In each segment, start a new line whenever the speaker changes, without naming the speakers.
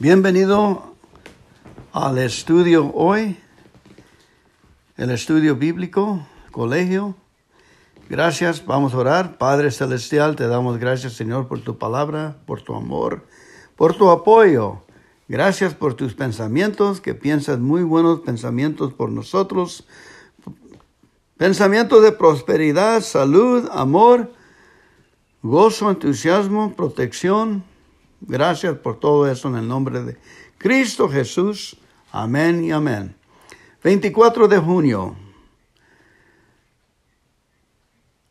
Bienvenido al estudio hoy, el estudio bíblico, colegio. Gracias, vamos a orar. Padre Celestial, te damos gracias Señor por tu palabra, por tu amor, por tu apoyo. Gracias por tus pensamientos, que piensas muy buenos pensamientos por nosotros. Pensamientos de prosperidad, salud, amor, gozo, entusiasmo, protección, Gracias por todo eso en el nombre de Cristo Jesús. Amén y amén. 24 de junio.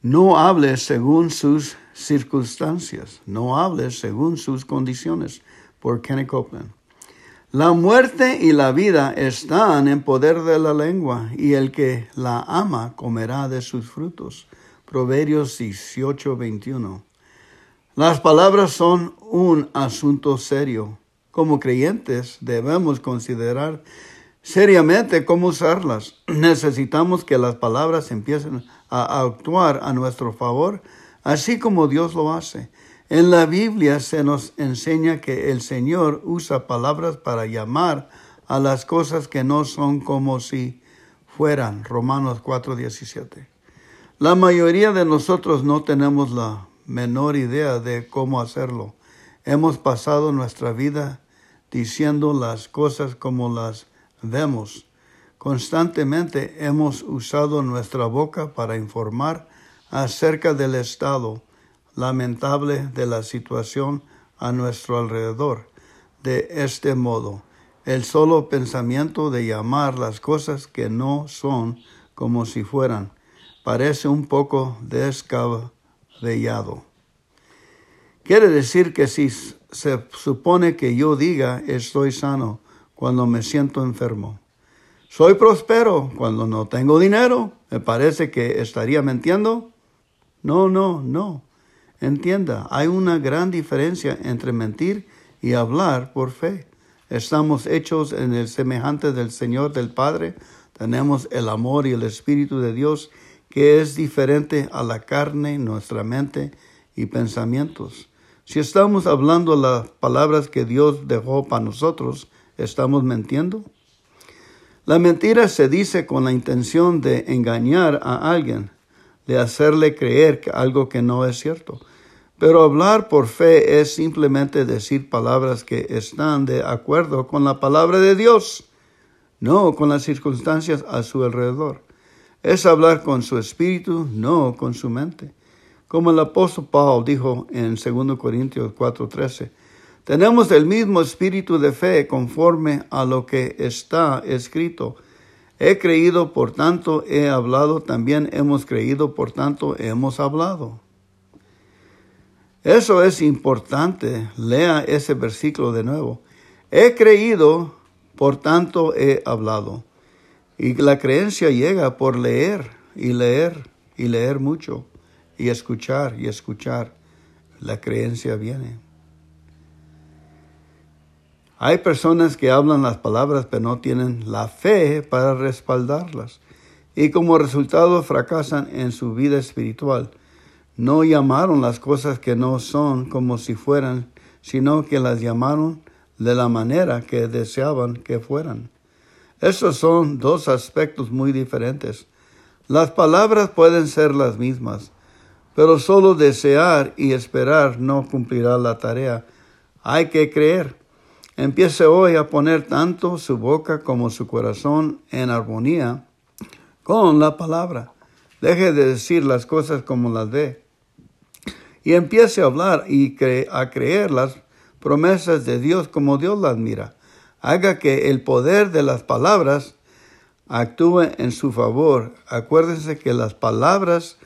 No hables según sus circunstancias, no hables según sus condiciones. Por Kenny Copeland. La muerte y la vida están en poder de la lengua, y el que la ama comerá de sus frutos. Proverbios 18, 21. Las palabras son un asunto serio. Como creyentes debemos considerar seriamente cómo usarlas. Necesitamos que las palabras empiecen a actuar a nuestro favor, así como Dios lo hace. En la Biblia se nos enseña que el Señor usa palabras para llamar a las cosas que no son como si fueran. Romanos 4:17. La mayoría de nosotros no tenemos la menor idea de cómo hacerlo. Hemos pasado nuestra vida diciendo las cosas como las vemos. Constantemente hemos usado nuestra boca para informar acerca del estado lamentable de la situación a nuestro alrededor. De este modo, el solo pensamiento de llamar las cosas que no son como si fueran parece un poco descabellado Quiere decir que si se supone que yo diga estoy sano cuando me siento enfermo, soy próspero cuando no tengo dinero, me parece que estaría mintiendo. No, no, no. Entienda, hay una gran diferencia entre mentir y hablar por fe. Estamos hechos en el semejante del Señor del Padre, tenemos el amor y el Espíritu de Dios que es diferente a la carne, nuestra mente y pensamientos. Si estamos hablando las palabras que Dios dejó para nosotros, ¿estamos mintiendo? La mentira se dice con la intención de engañar a alguien, de hacerle creer algo que no es cierto. Pero hablar por fe es simplemente decir palabras que están de acuerdo con la palabra de Dios, no con las circunstancias a su alrededor. Es hablar con su espíritu, no con su mente. Como el apóstol Pablo dijo en 2 Corintios 4:13, tenemos el mismo espíritu de fe conforme a lo que está escrito. He creído, por tanto he hablado, también hemos creído, por tanto hemos hablado. Eso es importante. Lea ese versículo de nuevo. He creído, por tanto he hablado. Y la creencia llega por leer y leer y leer mucho y escuchar y escuchar. La creencia viene. Hay personas que hablan las palabras pero no tienen la fe para respaldarlas y como resultado fracasan en su vida espiritual. No llamaron las cosas que no son como si fueran, sino que las llamaron de la manera que deseaban que fueran. Esos son dos aspectos muy diferentes. Las palabras pueden ser las mismas, pero solo desear y esperar no cumplirá la tarea. Hay que creer. Empiece hoy a poner tanto su boca como su corazón en armonía con la palabra. Deje de decir las cosas como las ve. Y empiece a hablar y a creer las promesas de Dios como Dios las mira haga que el poder de las palabras actúe en su favor. Acuérdense que las palabras,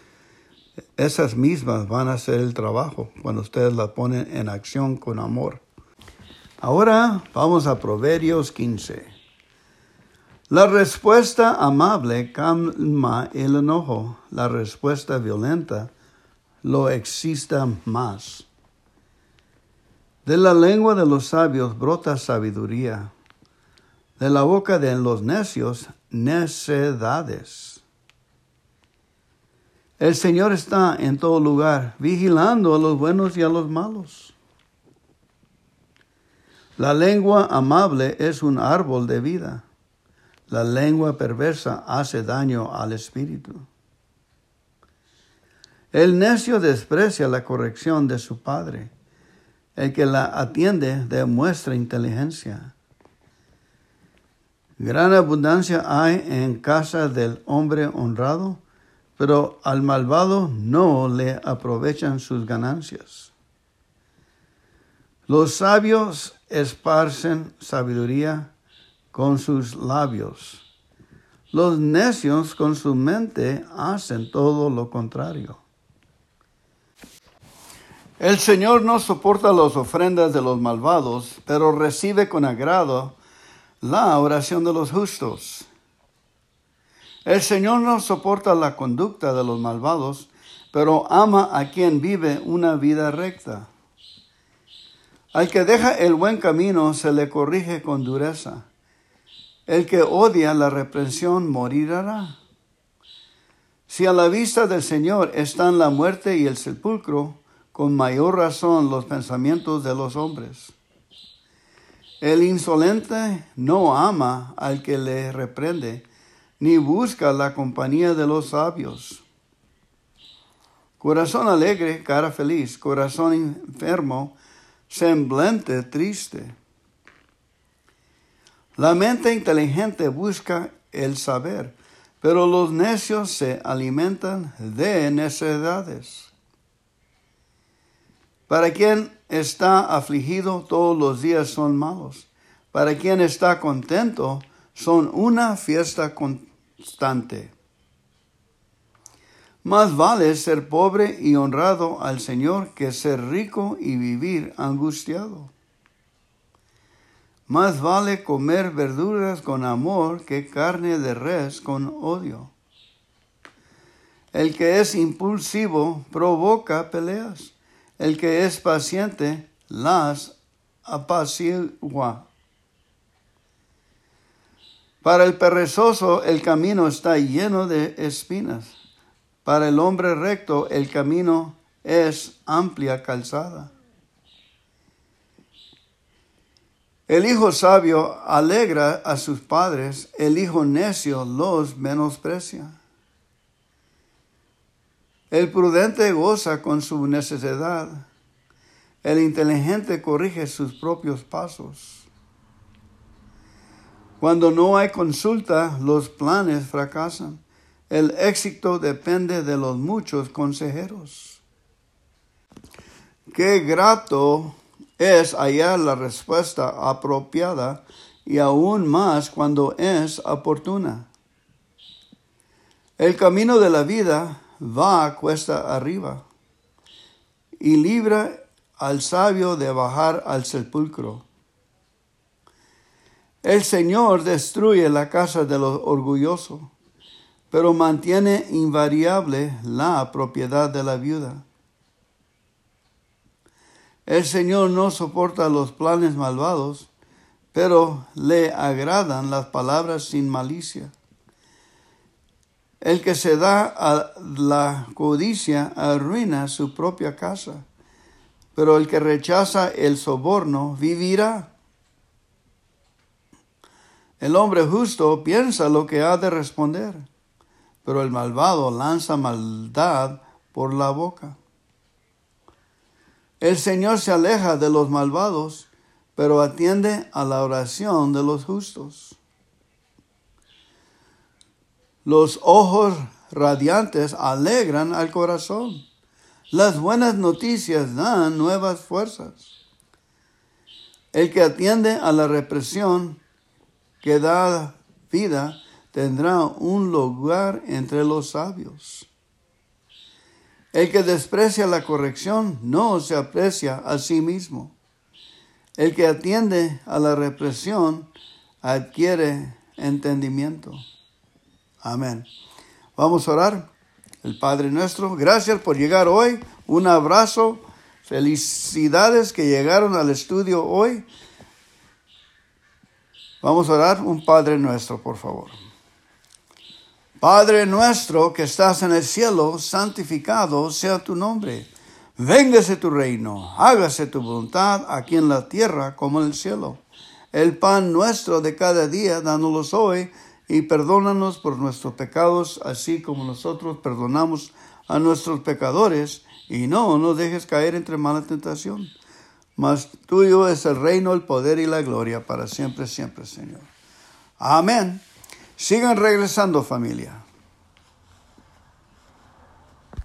esas mismas, van a hacer el trabajo cuando ustedes las ponen en acción con amor. Ahora vamos a Proverbios 15. La respuesta amable calma el enojo, la respuesta violenta lo excita más. De la lengua de los sabios brota sabiduría, de la boca de los necios necedades. El Señor está en todo lugar, vigilando a los buenos y a los malos. La lengua amable es un árbol de vida. La lengua perversa hace daño al espíritu. El necio desprecia la corrección de su padre. El que la atiende demuestra inteligencia. Gran abundancia hay en casa del hombre honrado, pero al malvado no le aprovechan sus ganancias. Los sabios esparcen sabiduría con sus labios. Los necios con su mente hacen todo lo contrario. El Señor no soporta las ofrendas de los malvados, pero recibe con agrado la oración de los justos. El Señor no soporta la conducta de los malvados, pero ama a quien vive una vida recta. Al que deja el buen camino se le corrige con dureza. El que odia la reprensión morirá. Si a la vista del Señor están la muerte y el sepulcro, con mayor razón los pensamientos de los hombres. El insolente no ama al que le reprende, ni busca la compañía de los sabios. Corazón alegre, cara feliz, corazón enfermo, semblante triste. La mente inteligente busca el saber, pero los necios se alimentan de necedades. Para quien está afligido, todos los días son malos. Para quien está contento, son una fiesta constante. Más vale ser pobre y honrado al Señor que ser rico y vivir angustiado. Más vale comer verduras con amor que carne de res con odio. El que es impulsivo provoca peleas. El que es paciente las apacigua. Para el perezoso el camino está lleno de espinas para el hombre recto el camino es amplia calzada. El hijo sabio alegra a sus padres, el hijo necio los menosprecia. El prudente goza con su necesidad, el inteligente corrige sus propios pasos. Cuando no hay consulta, los planes fracasan. El éxito depende de los muchos consejeros. Qué grato es hallar la respuesta apropiada y aún más cuando es oportuna. El camino de la vida va cuesta arriba y libra al sabio de bajar al sepulcro. El Señor destruye la casa de los orgullosos pero mantiene invariable la propiedad de la viuda. El Señor no soporta los planes malvados, pero le agradan las palabras sin malicia. El que se da a la codicia arruina su propia casa, pero el que rechaza el soborno vivirá. El hombre justo piensa lo que ha de responder pero el malvado lanza maldad por la boca. El Señor se aleja de los malvados, pero atiende a la oración de los justos. Los ojos radiantes alegran al corazón. Las buenas noticias dan nuevas fuerzas. El que atiende a la represión que da vida tendrá un lugar entre los sabios. El que desprecia la corrección no se aprecia a sí mismo. El que atiende a la represión adquiere entendimiento. Amén. Vamos a orar. El Padre nuestro, gracias por llegar hoy. Un abrazo. Felicidades que llegaron al estudio hoy. Vamos a orar un Padre nuestro, por favor. Padre nuestro que estás en el cielo, santificado sea tu nombre. Véngase tu reino, hágase tu voluntad aquí en la tierra como en el cielo. El pan nuestro de cada día, dánoslo hoy, y perdónanos por nuestros pecados, así como nosotros perdonamos a nuestros pecadores, y no nos dejes caer entre mala tentación. Mas tuyo es el reino, el poder y la gloria para siempre, siempre, Señor. Amén. Sigan regresando familia.